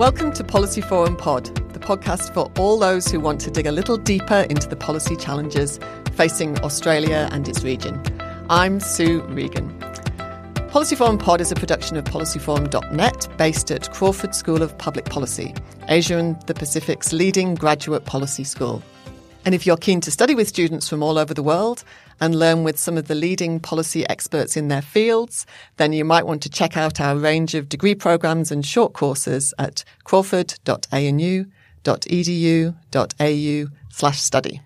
Welcome to Policy Forum Pod, the podcast for all those who want to dig a little deeper into the policy challenges facing Australia and its region. I'm Sue Regan. Policy Forum Pod is a production of policyforum.net based at Crawford School of Public Policy, Asia and the Pacific's leading graduate policy school. And if you're keen to study with students from all over the world and learn with some of the leading policy experts in their fields, then you might want to check out our range of degree programs and short courses at crawford.anu.edu.au slash study.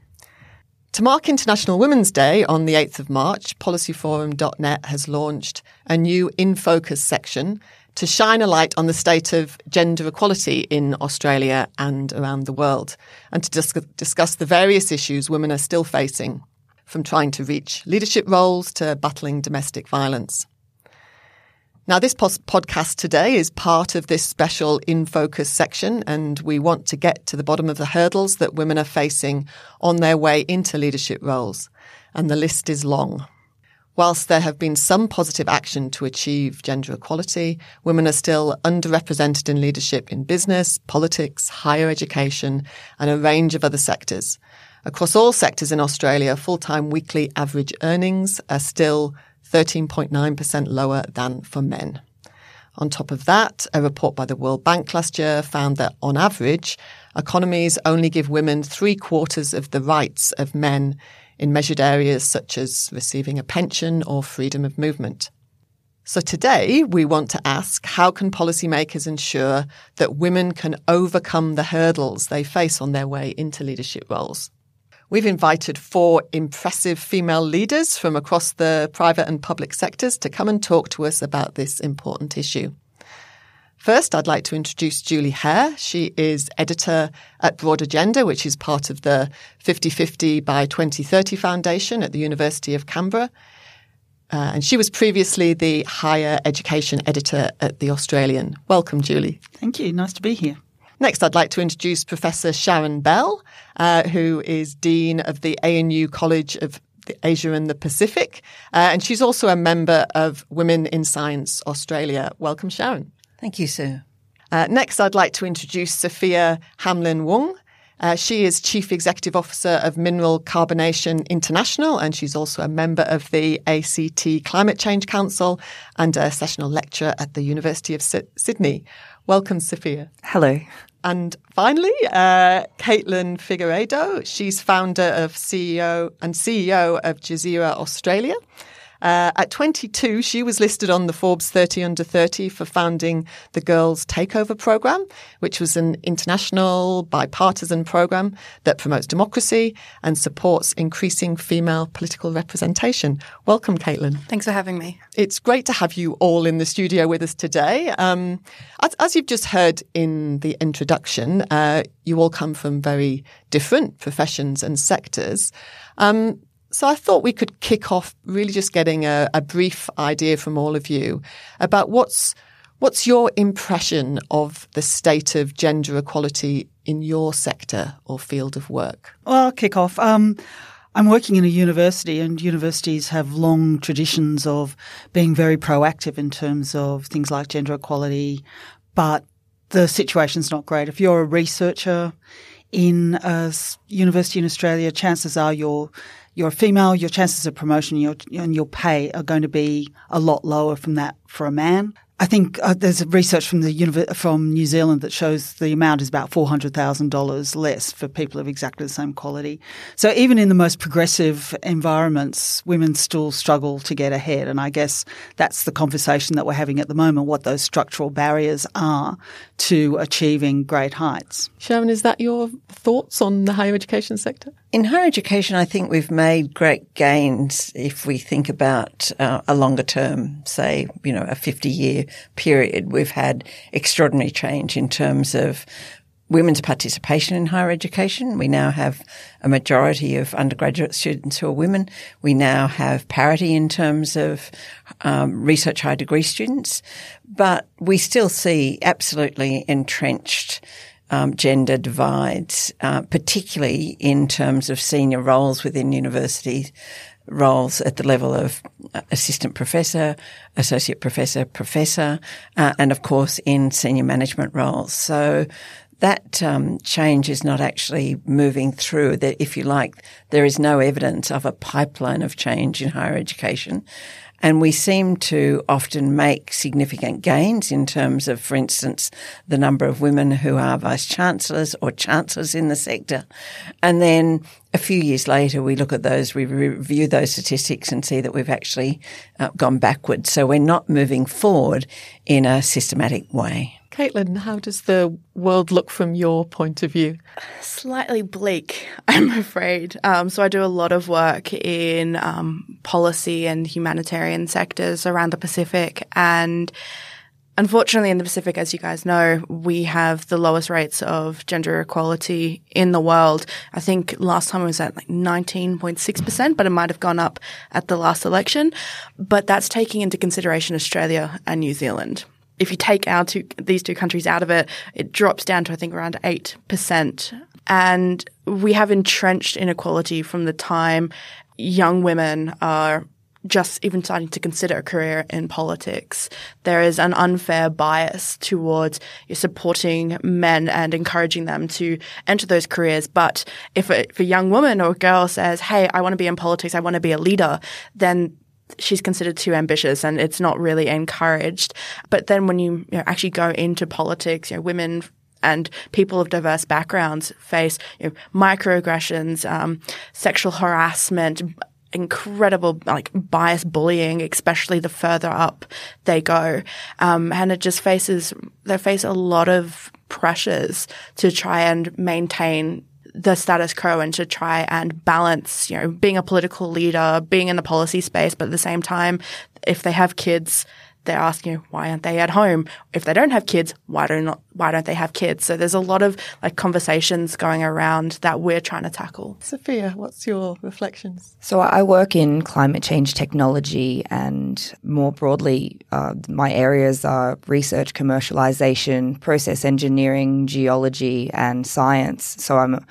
To mark International Women's Day on the 8th of March, policyforum.net has launched a new In Focus section to shine a light on the state of gender equality in Australia and around the world, and to dis- discuss the various issues women are still facing, from trying to reach leadership roles to battling domestic violence. Now, this pos- podcast today is part of this special In Focus section, and we want to get to the bottom of the hurdles that women are facing on their way into leadership roles. And the list is long. Whilst there have been some positive action to achieve gender equality, women are still underrepresented in leadership in business, politics, higher education, and a range of other sectors. Across all sectors in Australia, full-time weekly average earnings are still 13.9% lower than for men. On top of that, a report by the World Bank last year found that on average, economies only give women three quarters of the rights of men in measured areas such as receiving a pension or freedom of movement. So today we want to ask how can policymakers ensure that women can overcome the hurdles they face on their way into leadership roles? We've invited four impressive female leaders from across the private and public sectors to come and talk to us about this important issue. First, I'd like to introduce Julie Hare. She is editor at Broad Agenda, which is part of the 50-50 by 2030 Foundation at the University of Canberra. Uh, and she was previously the higher education editor at The Australian. Welcome, Julie. Thank you. Nice to be here. Next, I'd like to introduce Professor Sharon Bell, uh, who is Dean of the ANU College of Asia and the Pacific. Uh, and she's also a member of Women in Science Australia. Welcome, Sharon. Thank you, Sue. Uh, next, I'd like to introduce Sophia Hamblin Wang. Uh, she is Chief Executive Officer of Mineral Carbonation International, and she's also a member of the ACT Climate Change Council and a sessional lecturer at the University of Sydney. Welcome, Sophia. Hello. And finally, uh, Caitlin Figueiredo. She's founder of CEO and CEO of Jazeera Australia. Uh, at 22, she was listed on the Forbes 30 under 30 for founding the Girls Takeover Program, which was an international bipartisan program that promotes democracy and supports increasing female political representation. Welcome, Caitlin. Thanks for having me. It's great to have you all in the studio with us today. Um, as, as, you've just heard in the introduction, uh, you all come from very different professions and sectors. Um, so I thought we could kick off really just getting a, a brief idea from all of you about what's what's your impression of the state of gender equality in your sector or field of work? Well, I'll kick off. Um, I'm working in a university, and universities have long traditions of being very proactive in terms of things like gender equality, but the situation's not great. If you're a researcher in a university in Australia, chances are you're you're a female, your chances of promotion your, and your pay are going to be a lot lower from that for a man. I think uh, there's research from the from New Zealand that shows the amount is about four hundred thousand dollars less for people of exactly the same quality. So even in the most progressive environments, women still struggle to get ahead. And I guess that's the conversation that we're having at the moment: what those structural barriers are to achieving great heights. Sharon, is that your thoughts on the higher education sector? In higher education, I think we've made great gains if we think about uh, a longer term, say, you know, a 50 year period. We've had extraordinary change in terms of women's participation in higher education. We now have a majority of undergraduate students who are women. We now have parity in terms of um, research high degree students, but we still see absolutely entrenched um, gender divides, uh, particularly in terms of senior roles within universities roles at the level of uh, assistant professor, associate professor, professor, uh, and of course in senior management roles. So that um, change is not actually moving through. That, if you like, there is no evidence of a pipeline of change in higher education. And we seem to often make significant gains in terms of, for instance, the number of women who are vice chancellors or chancellors in the sector. And then a few years later, we look at those, we review those statistics and see that we've actually uh, gone backwards. So we're not moving forward in a systematic way. Caitlin, how does the world look from your point of view? Slightly bleak, I'm afraid. Um, so I do a lot of work in um, policy and humanitarian sectors around the Pacific. And unfortunately, in the Pacific, as you guys know, we have the lowest rates of gender equality in the world. I think last time it was at like 19.6%, but it might have gone up at the last election. But that's taking into consideration Australia and New Zealand if you take our two, these two countries out of it, it drops down to, I think, around 8%. And we have entrenched inequality from the time young women are just even starting to consider a career in politics. There is an unfair bias towards supporting men and encouraging them to enter those careers. But if a, if a young woman or a girl says, Hey, I want to be in politics, I want to be a leader, then she's considered too ambitious and it's not really encouraged. But then when you, you know, actually go into politics, you know, women and people of diverse backgrounds face you know, microaggressions, um, sexual harassment, incredible like bias bullying, especially the further up they go. Um, and it just faces, they face a lot of pressures to try and maintain the status quo and to try and balance, you know, being a political leader, being in the policy space, but at the same time, if they have kids, they're asking why aren't they at home? If they don't have kids, why don't why don't they have kids? So there's a lot of like conversations going around that we're trying to tackle. Sophia, what's your reflections? So I work in climate change technology, and more broadly, uh, my areas are research, commercialization, process engineering, geology, and science. So I'm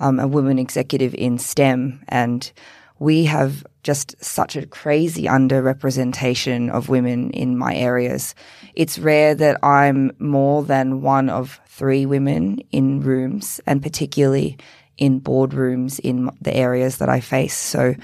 um, a woman executive in STEM and we have just such a crazy underrepresentation of women in my areas. It's rare that I'm more than one of three women in rooms and particularly in boardrooms in the areas that I face. So,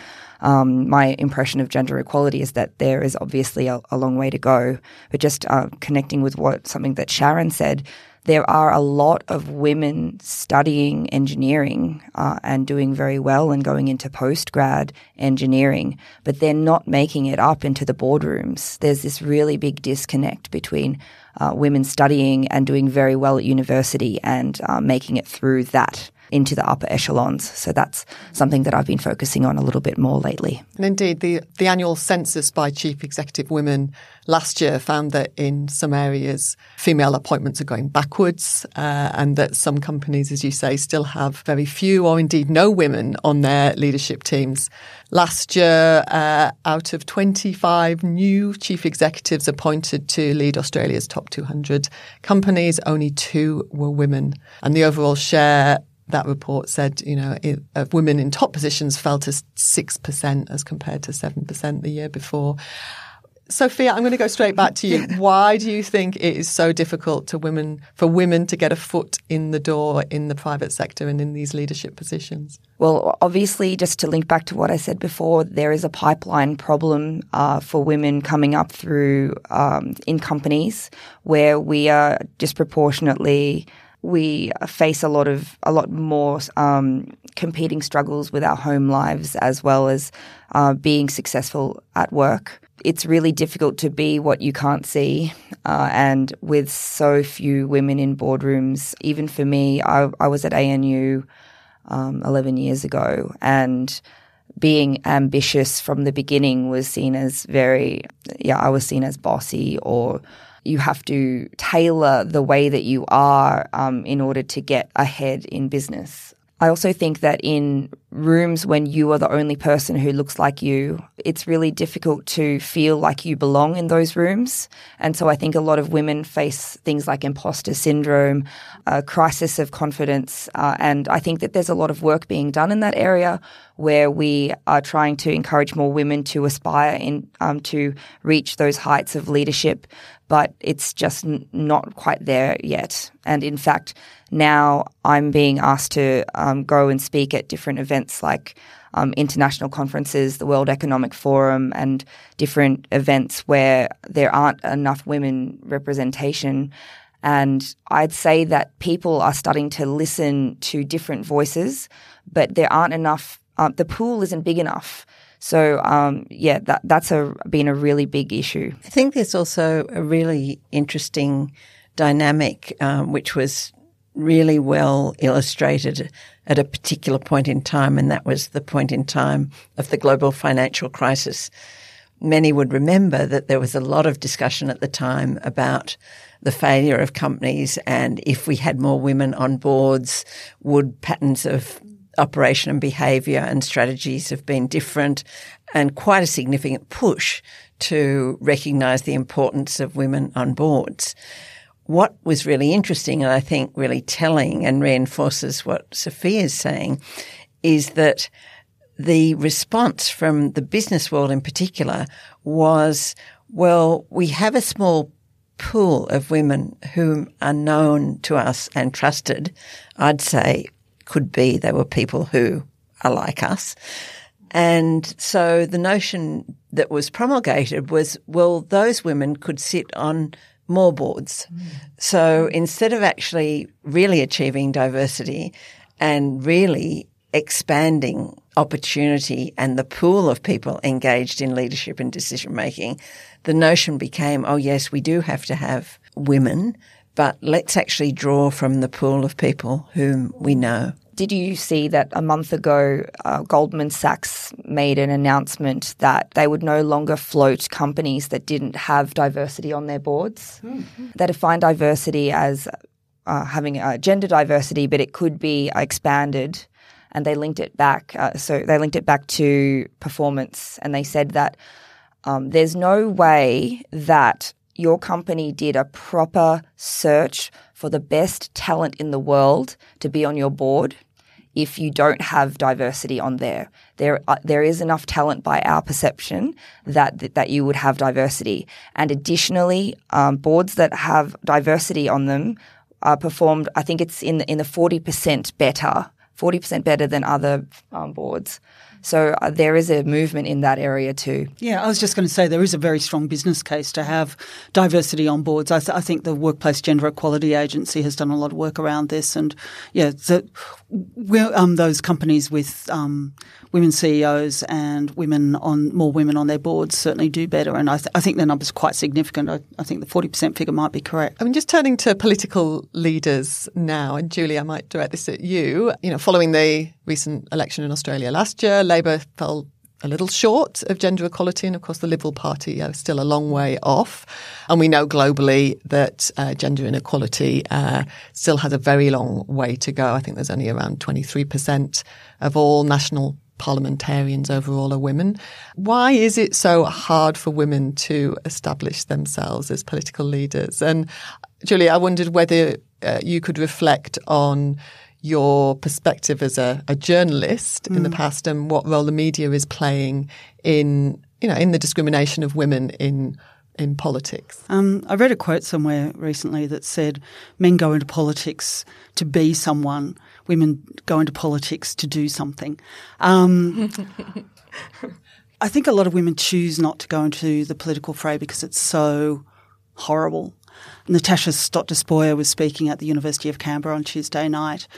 um, my impression of gender equality is that there is obviously a, a long way to go. But just uh, connecting with what something that Sharon said, there are a lot of women studying engineering uh, and doing very well and going into postgrad engineering, but they're not making it up into the boardrooms. There's this really big disconnect between uh, women studying and doing very well at university and uh, making it through that into the upper echelons. So that's something that I've been focusing on a little bit more lately. And indeed, the, the annual census by chief executive women last year found that in some areas, female appointments are going backwards, uh, and that some companies, as you say, still have very few or indeed no women on their leadership teams. Last year, uh, out of 25 new chief executives appointed to lead Australia's top 200 companies, only two were women. And the overall share that report said, you know, it, uh, women in top positions fell to 6% as compared to 7% the year before. Sophia, I'm going to go straight back to you. Why do you think it is so difficult to women for women to get a foot in the door in the private sector and in these leadership positions? Well, obviously, just to link back to what I said before, there is a pipeline problem uh, for women coming up through um, in companies where we are disproportionately we face a lot of a lot more um, competing struggles with our home lives as well as uh, being successful at work. It's really difficult to be what you can't see, uh, and with so few women in boardrooms, even for me, I, I was at ANU um, 11 years ago, and being ambitious from the beginning was seen as very, yeah, I was seen as bossy or you have to tailor the way that you are um, in order to get ahead in business. I also think that in rooms when you are the only person who looks like you, it's really difficult to feel like you belong in those rooms. And so I think a lot of women face things like imposter syndrome, a crisis of confidence. Uh, and I think that there's a lot of work being done in that area where we are trying to encourage more women to aspire in, um, to reach those heights of leadership but it's just n- not quite there yet. And in fact, now I'm being asked to um, go and speak at different events like um, international conferences, the World Economic Forum, and different events where there aren't enough women representation. And I'd say that people are starting to listen to different voices, but there aren't enough, uh, the pool isn't big enough so um, yeah, that that's a, been a really big issue. I think there's also a really interesting dynamic, um, which was really well illustrated at a particular point in time, and that was the point in time of the global financial crisis. Many would remember that there was a lot of discussion at the time about the failure of companies and if we had more women on boards, would patterns of operation and behaviour and strategies have been different and quite a significant push to recognise the importance of women on boards. What was really interesting and I think really telling and reinforces what Sophia is saying is that the response from the business world in particular was, well, we have a small pool of women who are known to us and trusted, I'd say could be they were people who are like us. And so the notion that was promulgated was, well, those women could sit on more boards. Mm. So instead of actually really achieving diversity and really expanding opportunity and the pool of people engaged in leadership and decision making, the notion became, oh yes, we do have to have women, but let's actually draw from the pool of people whom we know. Did you see that a month ago, uh, Goldman Sachs made an announcement that they would no longer float companies that didn't have diversity on their boards? Mm-hmm. They define diversity as uh, having uh, gender diversity, but it could be expanded. And they linked it back. Uh, so they linked it back to performance, and they said that um, there's no way that your company did a proper search for the best talent in the world to be on your board if you don't have diversity on there. There, uh, there is enough talent by our perception that that you would have diversity. And additionally, um, boards that have diversity on them are performed. I think it's in the, in the forty percent better, forty percent better than other um, boards. So uh, there is a movement in that area too. Yeah, I was just going to say there is a very strong business case to have diversity on boards. I, th- I think the Workplace Gender Equality Agency has done a lot of work around this, and yeah, um, those companies with um, women CEOs and women on more women on their boards certainly do better, and I, th- I think the number's quite significant. I, I think the forty percent figure might be correct. I mean, just turning to political leaders now, and Julie, I might direct this at you. You know, following the recent election in Australia last year, Labor fell a little short of gender equality, and of course, the Liberal Party are still a long way off. And we know globally that uh, gender inequality uh, still has a very long way to go. I think there's only around 23% of all national parliamentarians overall are women. Why is it so hard for women to establish themselves as political leaders? And Julie, I wondered whether uh, you could reflect on your perspective as a, a journalist mm. in the mm. past and what role the media is playing in you know, in the discrimination of women in in politics. Um, I read a quote somewhere recently that said, "Men go into politics to be someone; women go into politics to do something." Um, I think a lot of women choose not to go into the political fray because it's so horrible. Natasha Stott Despoja was speaking at the University of Canberra on Tuesday night,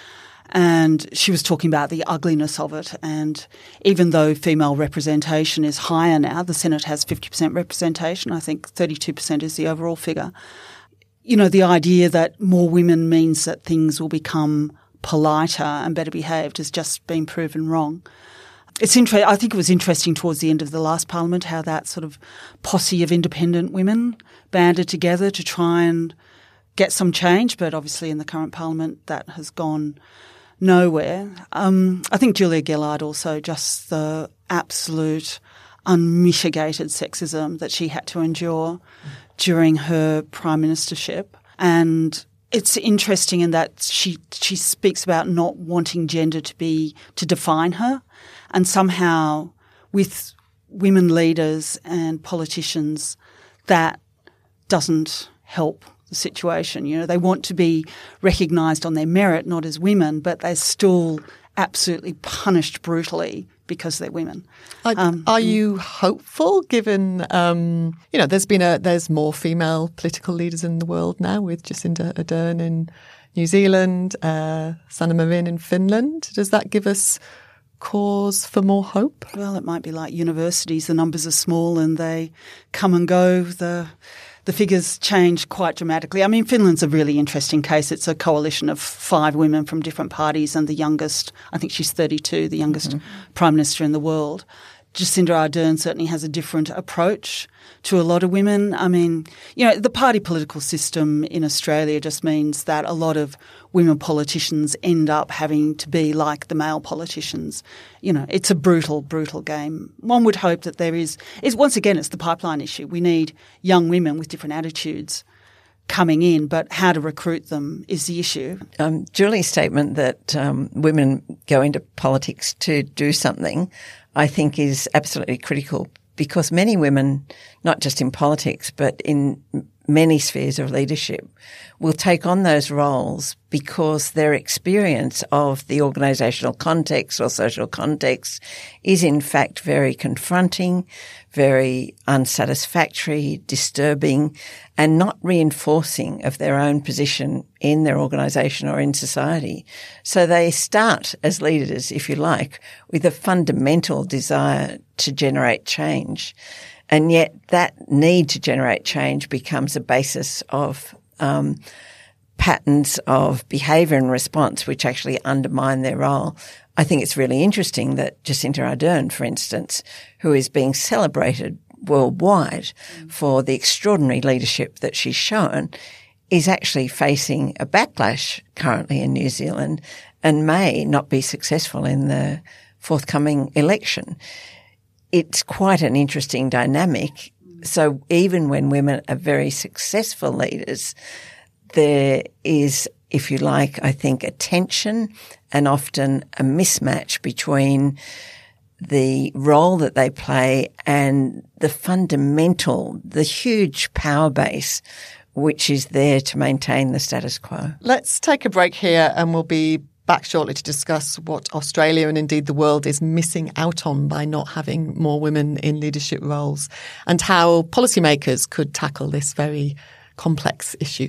and she was talking about the ugliness of it. And even though female representation is higher now, the Senate has 50% representation, I think 32% is the overall figure. You know, the idea that more women means that things will become politer and better behaved has just been proven wrong. It's interesting. I think it was interesting towards the end of the last parliament how that sort of posse of independent women banded together to try and get some change. But obviously, in the current parliament, that has gone nowhere. Um, I think Julia Gillard also just the absolute unmitigated sexism that she had to endure during her prime ministership. And it's interesting in that she she speaks about not wanting gender to be to define her and somehow with women leaders and politicians that doesn't help the situation. You know, they want to be recognised on their merit, not as women, but they're still absolutely punished brutally because they're women. Are, um, are you hopeful, given um, you know there's been a there's more female political leaders in the world now with Jacinda Ardern in New Zealand, uh, Sanna Marin in Finland. Does that give us cause for more hope? Well, it might be like universities. The numbers are small and they come and go. The the figures change quite dramatically. I mean, Finland's a really interesting case. It's a coalition of five women from different parties, and the youngest, I think she's 32, the youngest mm-hmm. prime minister in the world. Jacinda Ardern certainly has a different approach to a lot of women. I mean, you know, the party political system in Australia just means that a lot of women politicians end up having to be like the male politicians. You know, it's a brutal, brutal game. One would hope that there is, is once again, it's the pipeline issue. We need young women with different attitudes coming in, but how to recruit them is the issue. Um, Julie's statement that um, women go into politics to do something, I think, is absolutely critical because many women, not just in politics, but in many spheres of leadership will take on those roles because their experience of the organisational context or social context is in fact very confronting, very unsatisfactory, disturbing, and not reinforcing of their own position in their organisation or in society. So they start as leaders, if you like, with a fundamental desire to generate change. And yet that need to generate change becomes a basis of um, patterns of behaviour and response which actually undermine their role. I think it's really interesting that Jacinda Ardern, for instance, who is being celebrated worldwide for the extraordinary leadership that she's shown, is actually facing a backlash currently in New Zealand and may not be successful in the forthcoming election it's quite an interesting dynamic. So even when women are very successful leaders, there is, if you like, I think a tension and often a mismatch between the role that they play and the fundamental, the huge power base which is there to maintain the status quo. Let's take a break here and we'll be back shortly to discuss what Australia and indeed the world is missing out on by not having more women in leadership roles and how policymakers could tackle this very complex issue.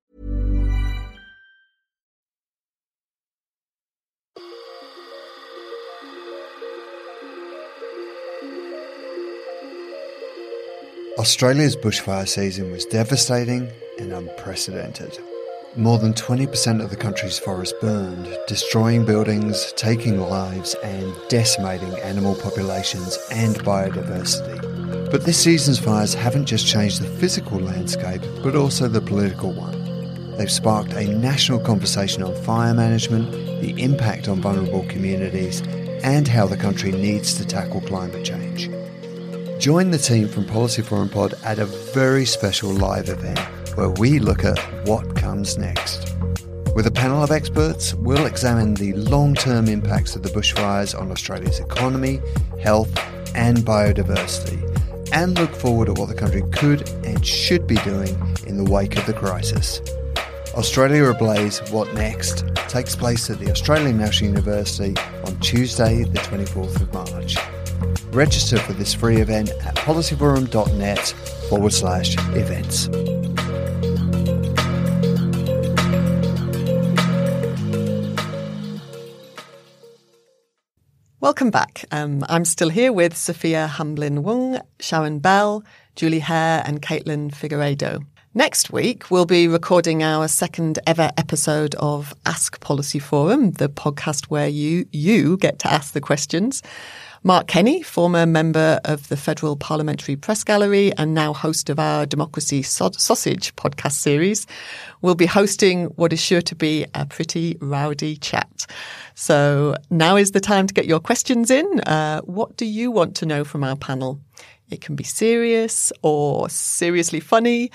Australia's bushfire season was devastating and unprecedented. More than 20% of the country's forest burned, destroying buildings, taking lives, and decimating animal populations and biodiversity. But this season's fires haven't just changed the physical landscape, but also the political one. They've sparked a national conversation on fire management, the impact on vulnerable communities, and how the country needs to tackle climate change. Join the team from Policy Forum Pod at a very special live event where we look at what comes next. With a panel of experts, we'll examine the long term impacts of the bushfires on Australia's economy, health, and biodiversity, and look forward at what the country could and should be doing in the wake of the crisis. Australia Ablaze What Next takes place at the Australian National University on Tuesday, the 24th of March. Register for this free event at policyforum.net forward slash events. Welcome back. Um, I'm still here with Sophia Hamblin Wang, Sharon Bell, Julie Hare, and Caitlin Figueiredo. Next week, we'll be recording our second ever episode of Ask Policy Forum, the podcast where you you get to ask the questions. Mark Kenny, former member of the Federal Parliamentary Press Gallery and now host of our Democracy Sausage podcast series, will be hosting what is sure to be a pretty rowdy chat. So now is the time to get your questions in. Uh, what do you want to know from our panel? It can be serious or seriously funny.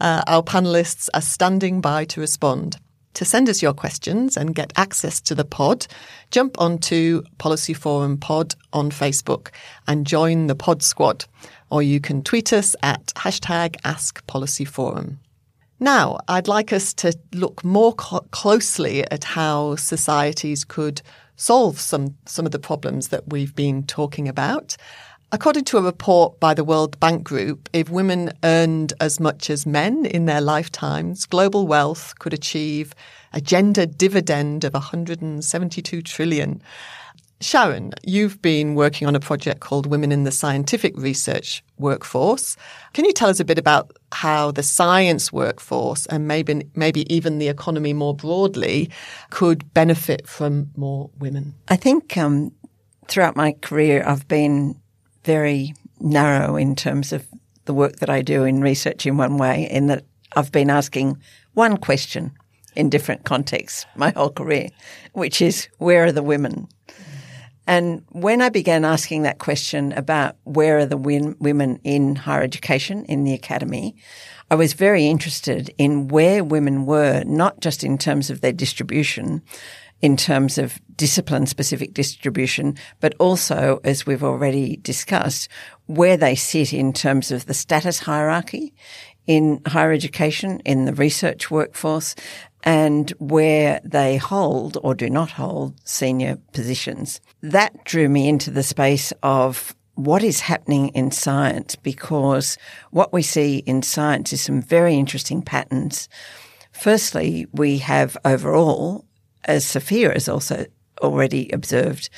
Uh, our panelists are standing by to respond. To send us your questions and get access to the pod, jump onto Policy Forum Pod on Facebook and join the pod squad. Or you can tweet us at hashtag AskPolicyForum. Now, I'd like us to look more cl- closely at how societies could solve some, some of the problems that we've been talking about According to a report by the World Bank Group, if women earned as much as men in their lifetimes, global wealth could achieve a gender dividend of 172 trillion. Sharon, you've been working on a project called Women in the Scientific Research Workforce. Can you tell us a bit about how the science workforce and maybe maybe even the economy more broadly could benefit from more women? I think um, throughout my career, I've been very narrow in terms of the work that I do in research in one way, in that I've been asking one question in different contexts my whole career, which is where are the women? And when I began asking that question about where are the win- women in higher education, in the academy, I was very interested in where women were, not just in terms of their distribution, in terms of discipline specific distribution, but also, as we've already discussed, where they sit in terms of the status hierarchy in higher education, in the research workforce, and where they hold or do not hold senior positions. That drew me into the space of what is happening in science because what we see in science is some very interesting patterns. Firstly, we have overall as Sophia has also already observed,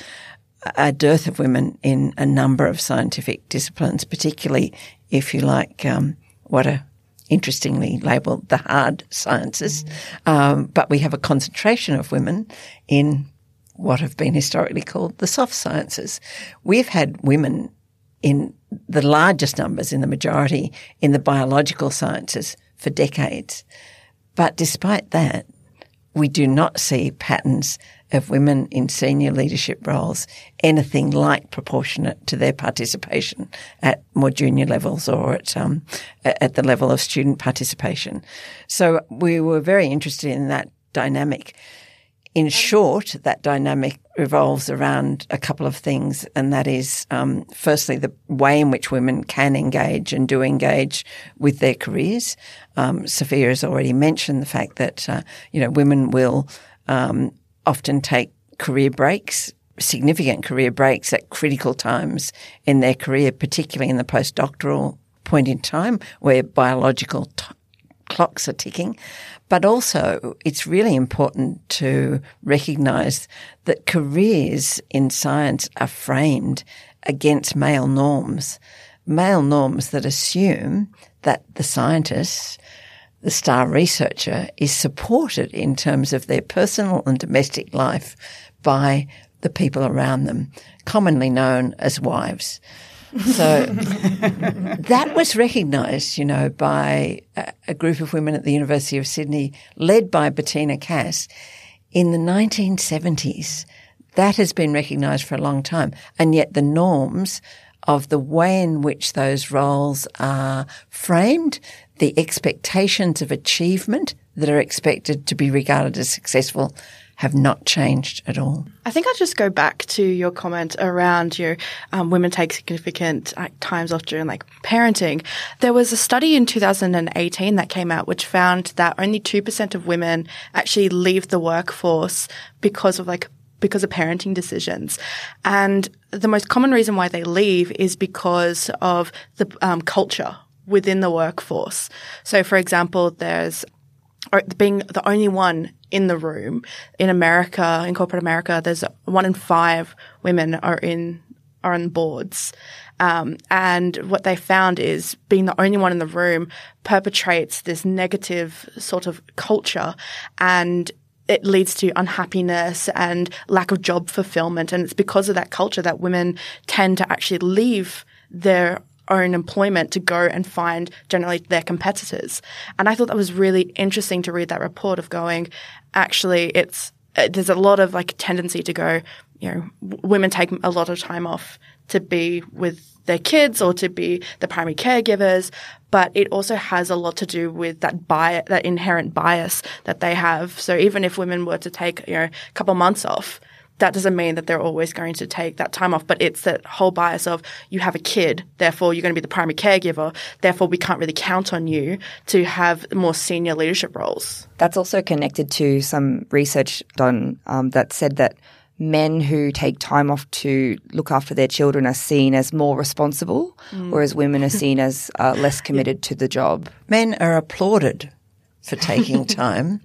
a dearth of women in a number of scientific disciplines, particularly if you like um, what are interestingly labelled the hard sciences. Mm. Um, but we have a concentration of women in what have been historically called the soft sciences. We've had women in the largest numbers, in the majority, in the biological sciences for decades. But despite that, we do not see patterns of women in senior leadership roles anything like proportionate to their participation at more junior levels or at um, at the level of student participation. So we were very interested in that dynamic. In short, that dynamic revolves around a couple of things, and that is, um, firstly, the way in which women can engage and do engage with their careers. Um, Sophia has already mentioned the fact that uh, you know women will um, often take career breaks, significant career breaks at critical times in their career, particularly in the postdoctoral point in time where biological t- clocks are ticking. But also, it's really important to recognize that careers in science are framed against male norms, male norms that assume that the scientist, the star researcher is supported in terms of their personal and domestic life by the people around them, commonly known as wives. So that was recognised, you know, by a, a, group of women at the University of Sydney, led by Bettina Cass, in the 1970s. That has been recognised for a long time, and yet the norms of the way in which those roles are framed, the expectations of achievement that are expected to be regarded as successful have not changed at all. I think I'd just go back to your comment around your um, women take significant times off during like parenting. There was a study in 2018 that came out which found that only 2% of women actually leave the workforce because of like because of parenting decisions. And the most common reason why they leave is because of the um, culture within the workforce. So, for example, there's being the only one in the room in America, in corporate America, there's one in five women are in are on boards. Um, and what they found is being the only one in the room perpetrates this negative sort of culture and it leads to unhappiness and lack of job fulfillment. And it's because of that culture that women tend to actually leave their own employment to go and find generally their competitors. And I thought that was really interesting to read that report of going, actually, it's, uh, there's a lot of like tendency to go, you know, women take a lot of time off to be with their kids or to be the primary caregivers, but it also has a lot to do with that bias, that inherent bias that they have. So even if women were to take, you know, a couple months off, that doesn't mean that they're always going to take that time off, but it's that whole bias of you have a kid, therefore you're going to be the primary caregiver, therefore we can't really count on you to have more senior leadership roles. That's also connected to some research done um, that said that men who take time off to look after their children are seen as more responsible, mm. whereas women are seen as uh, less committed to the job. Men are applauded for taking time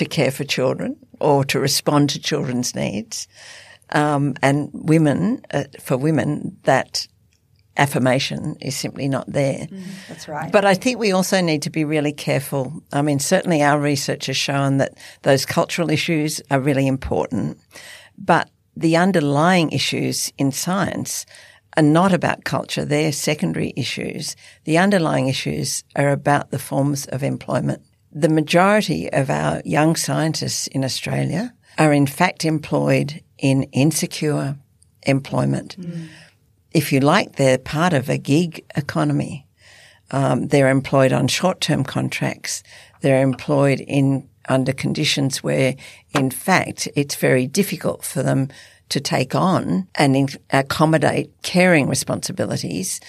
to care for children or to respond to children's needs. Um, and women, uh, for women, that affirmation is simply not there. Mm, that's right. But I think we also need to be really careful. I mean, certainly our research has shown that those cultural issues are really important, but the underlying issues in science are not about culture. They're secondary issues. The underlying issues are about the forms of employment the majority of our young scientists in Australia are in fact employed in insecure employment. Mm. If you like, they're part of a gig economy. Um, they're employed on short-term contracts. They're employed in under conditions where, in fact, it's very difficult for them to take on and in- accommodate caring responsibilities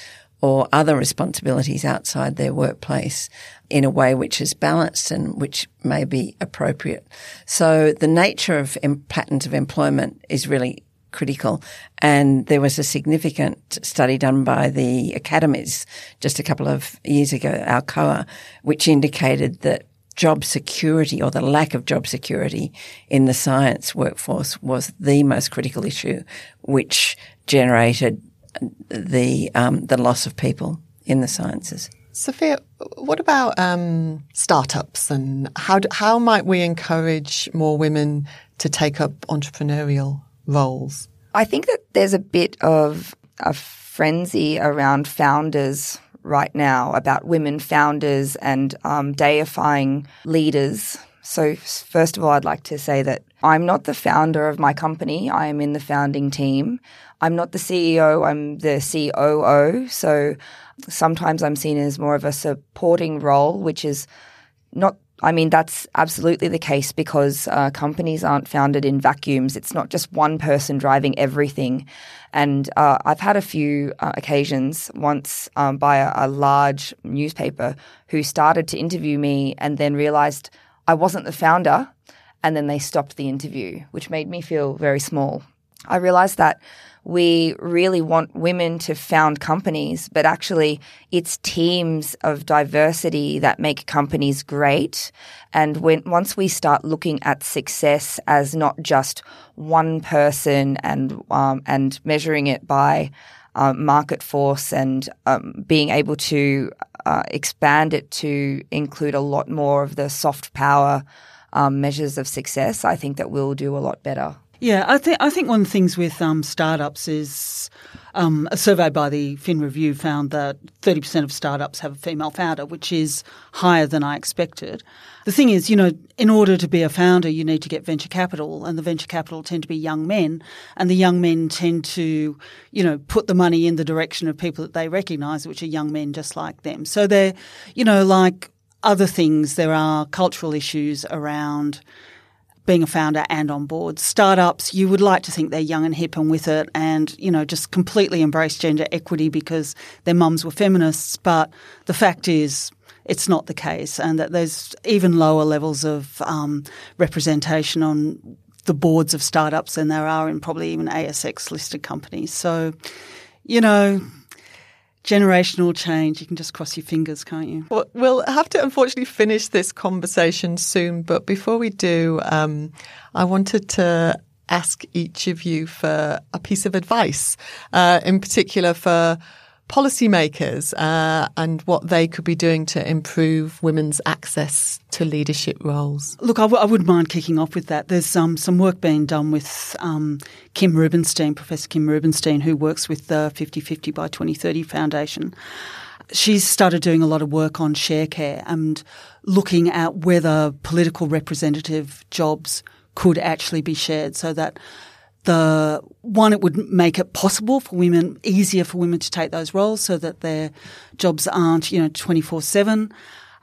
or other responsibilities outside their workplace in a way which is balanced and which may be appropriate. So the nature of patterns of employment is really critical. And there was a significant study done by the academies just a couple of years ago, ACOLA, which indicated that job security or the lack of job security in the science workforce was the most critical issue, which generated the um, the loss of people in the sciences. Sophia, what about um, startups and how do, how might we encourage more women to take up entrepreneurial roles? I think that there's a bit of a frenzy around founders right now about women founders and um, deifying leaders. So, first of all, I'd like to say that I'm not the founder of my company. I am in the founding team. I'm not the CEO. I'm the COO. So sometimes I'm seen as more of a supporting role, which is not I mean, that's absolutely the case because uh, companies aren't founded in vacuums. It's not just one person driving everything. And uh, I've had a few uh, occasions, once um, by a, a, large newspaper, who started to interview me and then realized I wasn't the founder. And then they stopped the interview, which made me feel very small. I realized that we really want women to found companies, but actually it's teams of diversity that make companies great. And when, once we start looking at success as not just one person and, um, and measuring it by um, market force and um, being able to uh, expand it to include a lot more of the soft power um, measures of success, I think that we'll do a lot better. Yeah, I think I think one of the things with um, startups is um, a survey by the Fin Review found that thirty percent of startups have a female founder, which is higher than I expected. The thing is, you know, in order to be a founder, you need to get venture capital, and the venture capital tend to be young men, and the young men tend to, you know, put the money in the direction of people that they recognise, which are young men just like them. So they're, you know, like other things, there are cultural issues around being a founder and on board. Startups, you would like to think they're young and hip and with it and, you know, just completely embrace gender equity because their mums were feminists. But the fact is, it's not the case, and that there's even lower levels of um, representation on the boards of startups than there are in probably even ASX listed companies. So, you know, generational change. You can just cross your fingers, can't you? Well, we'll have to unfortunately finish this conversation soon. But before we do, um, I wanted to ask each of you for a piece of advice, uh, in particular for policymakers uh, and what they could be doing to improve women's access to leadership roles? Look, I w- I wouldn't mind kicking off with that. There's um, some work being done with um, Kim Rubenstein, Professor Kim Rubenstein, who works with the 50 50 by 2030 Foundation. She's started doing a lot of work on share care and looking at whether political representative jobs could actually be shared so that the one, it would make it possible for women, easier for women to take those roles so that their jobs aren't, you know, 24 7.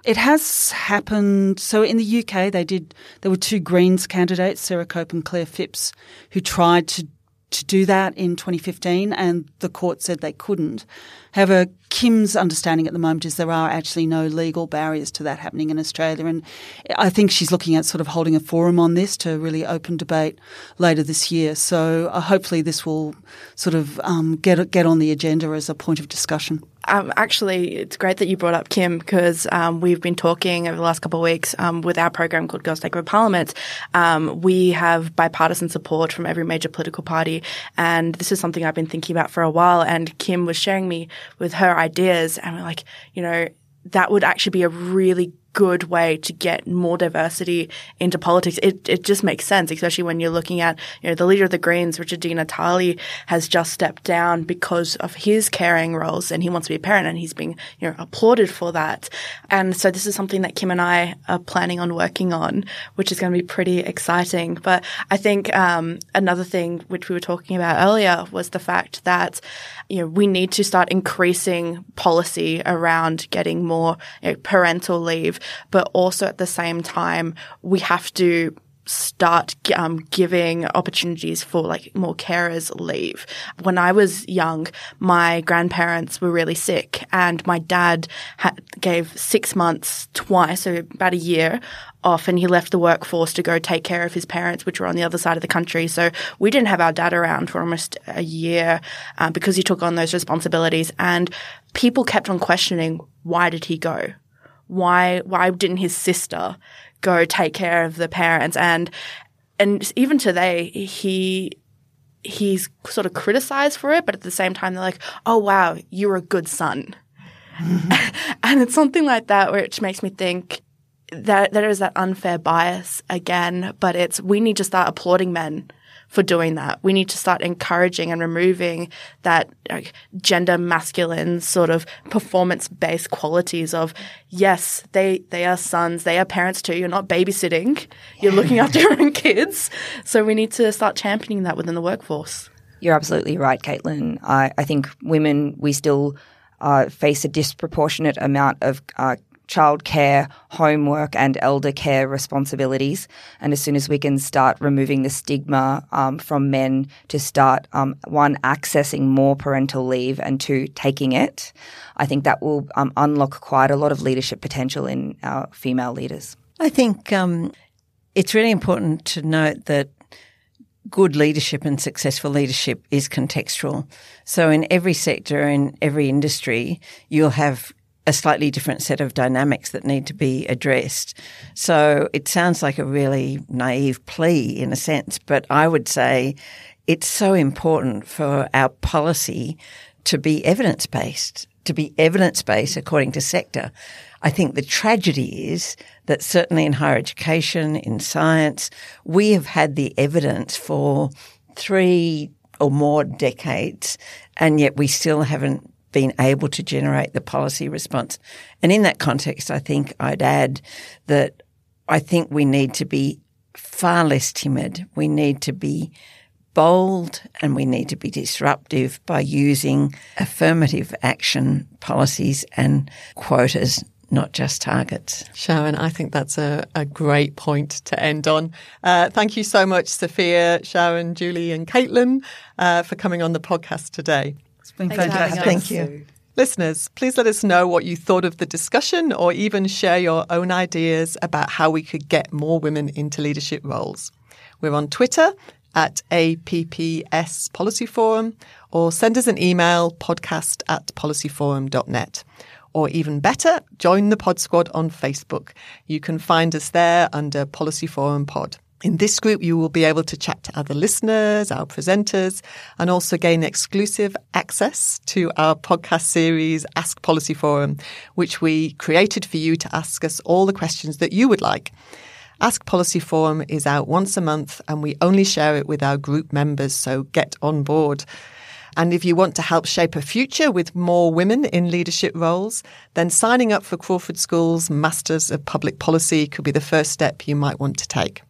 It has happened. So in the UK, they did, there were two Greens candidates, Sarah Cope and Clare Phipps, who tried to to do that in 2015, and the court said they couldn't. However, Kim's understanding at the moment is there are actually no legal barriers to that happening in Australia, and I think she's looking at sort of holding a forum on this to really open debate later this year. So uh, hopefully, this will sort of um, get get on the agenda as a point of discussion. Um, actually, it's great that you brought up Kim because um, we've been talking over the last couple of weeks um, with our program called Girls Take Over Parliament. Um, we have bipartisan support from every major political party, and this is something I've been thinking about for a while. And Kim was sharing me with her ideas, and we're like, you know, that would actually be a really good way to get more diversity into politics. It, it just makes sense, especially when you're looking at, you know, the leader of the Greens, Richard Di Natale, has just stepped down because of his caring roles and he wants to be a parent and he's being, you know, applauded for that. And so this is something that Kim and I are planning on working on, which is going to be pretty exciting. But I think, um, another thing which we were talking about earlier was the fact that, you know, we need to start increasing policy around getting more you know, parental leave but also at the same time, we have to start um, giving opportunities for like more carers leave. When I was young, my grandparents were really sick, and my dad had, gave six months twice, so about a year off, and he left the workforce to go take care of his parents, which were on the other side of the country. So we didn't have our dad around for almost a year uh, because he took on those responsibilities, and people kept on questioning why did he go why why didn't his sister go take care of the parents and and even today he he's sort of criticized for it but at the same time they're like oh wow you're a good son mm-hmm. and it's something like that which makes me think that there is that unfair bias again but it's we need to start applauding men for doing that. We need to start encouraging and removing that like, gender masculine sort of performance based qualities of yes, they they are sons, they are parents too. You're not babysitting. You're looking after your own kids. So we need to start championing that within the workforce. You're absolutely right, Caitlin. I, I think women we still uh, face a disproportionate amount of uh, childcare, homework, and elder care responsibilities. And as soon as we can start removing the stigma um, from men to start, um, one, accessing more parental leave and two, taking it, I think that will um, unlock quite a lot of leadership potential in our female leaders. I think um, it's really important to note that good leadership and successful leadership is contextual. So in every sector, in every industry, you'll have a slightly different set of dynamics that need to be addressed. So it sounds like a really naive plea in a sense, but I would say it's so important for our policy to be evidence based to be evidence based according to sector. I think the tragedy is that certainly in higher education, in science, we have had the evidence for three or more decades, and yet we still haven't been able to generate the policy response. And in that context, I think I'd add that I think we need to be far less timid. We need to be bold and we need to be disruptive by using affirmative action policies and quotas not just targets. Sharon, I think that's a, a great point to end on. Uh, thank you so much, Sophia, Sharon, Julie, and Caitlin, uh, for coming on the podcast today. It's been Thanks for fantastic. Thank you. Listeners, please let us know what you thought of the discussion or even share your own ideas about how we could get more women into leadership roles. We're on Twitter at APPS Policy Forum or send us an email podcast at policyforum.net. Or even better, join the Pod Squad on Facebook. You can find us there under Policy Forum Pod. In this group, you will be able to chat to other listeners, our presenters, and also gain exclusive access to our podcast series, Ask Policy Forum, which we created for you to ask us all the questions that you would like. Ask Policy Forum is out once a month and we only share it with our group members, so get on board. And if you want to help shape a future with more women in leadership roles, then signing up for Crawford School's Masters of Public Policy could be the first step you might want to take.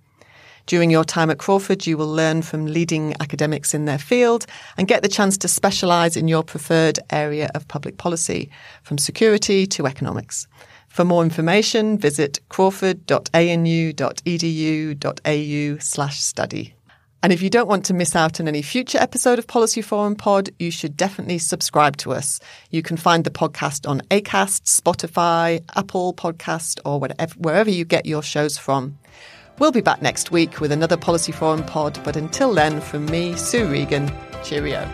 During your time at Crawford, you will learn from leading academics in their field and get the chance to specialise in your preferred area of public policy, from security to economics. For more information, visit crawford.anu.edu.au slash study. And if you don't want to miss out on any future episode of Policy Forum Pod, you should definitely subscribe to us. You can find the podcast on Acast, Spotify, Apple Podcast, or whatever, wherever you get your shows from. We'll be back next week with another Policy Forum Pod, but until then, from me, Sue Regan, cheerio.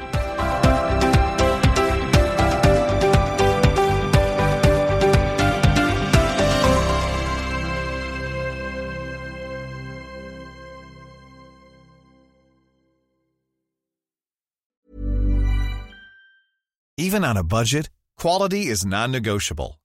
Even on a budget, quality is non-negotiable.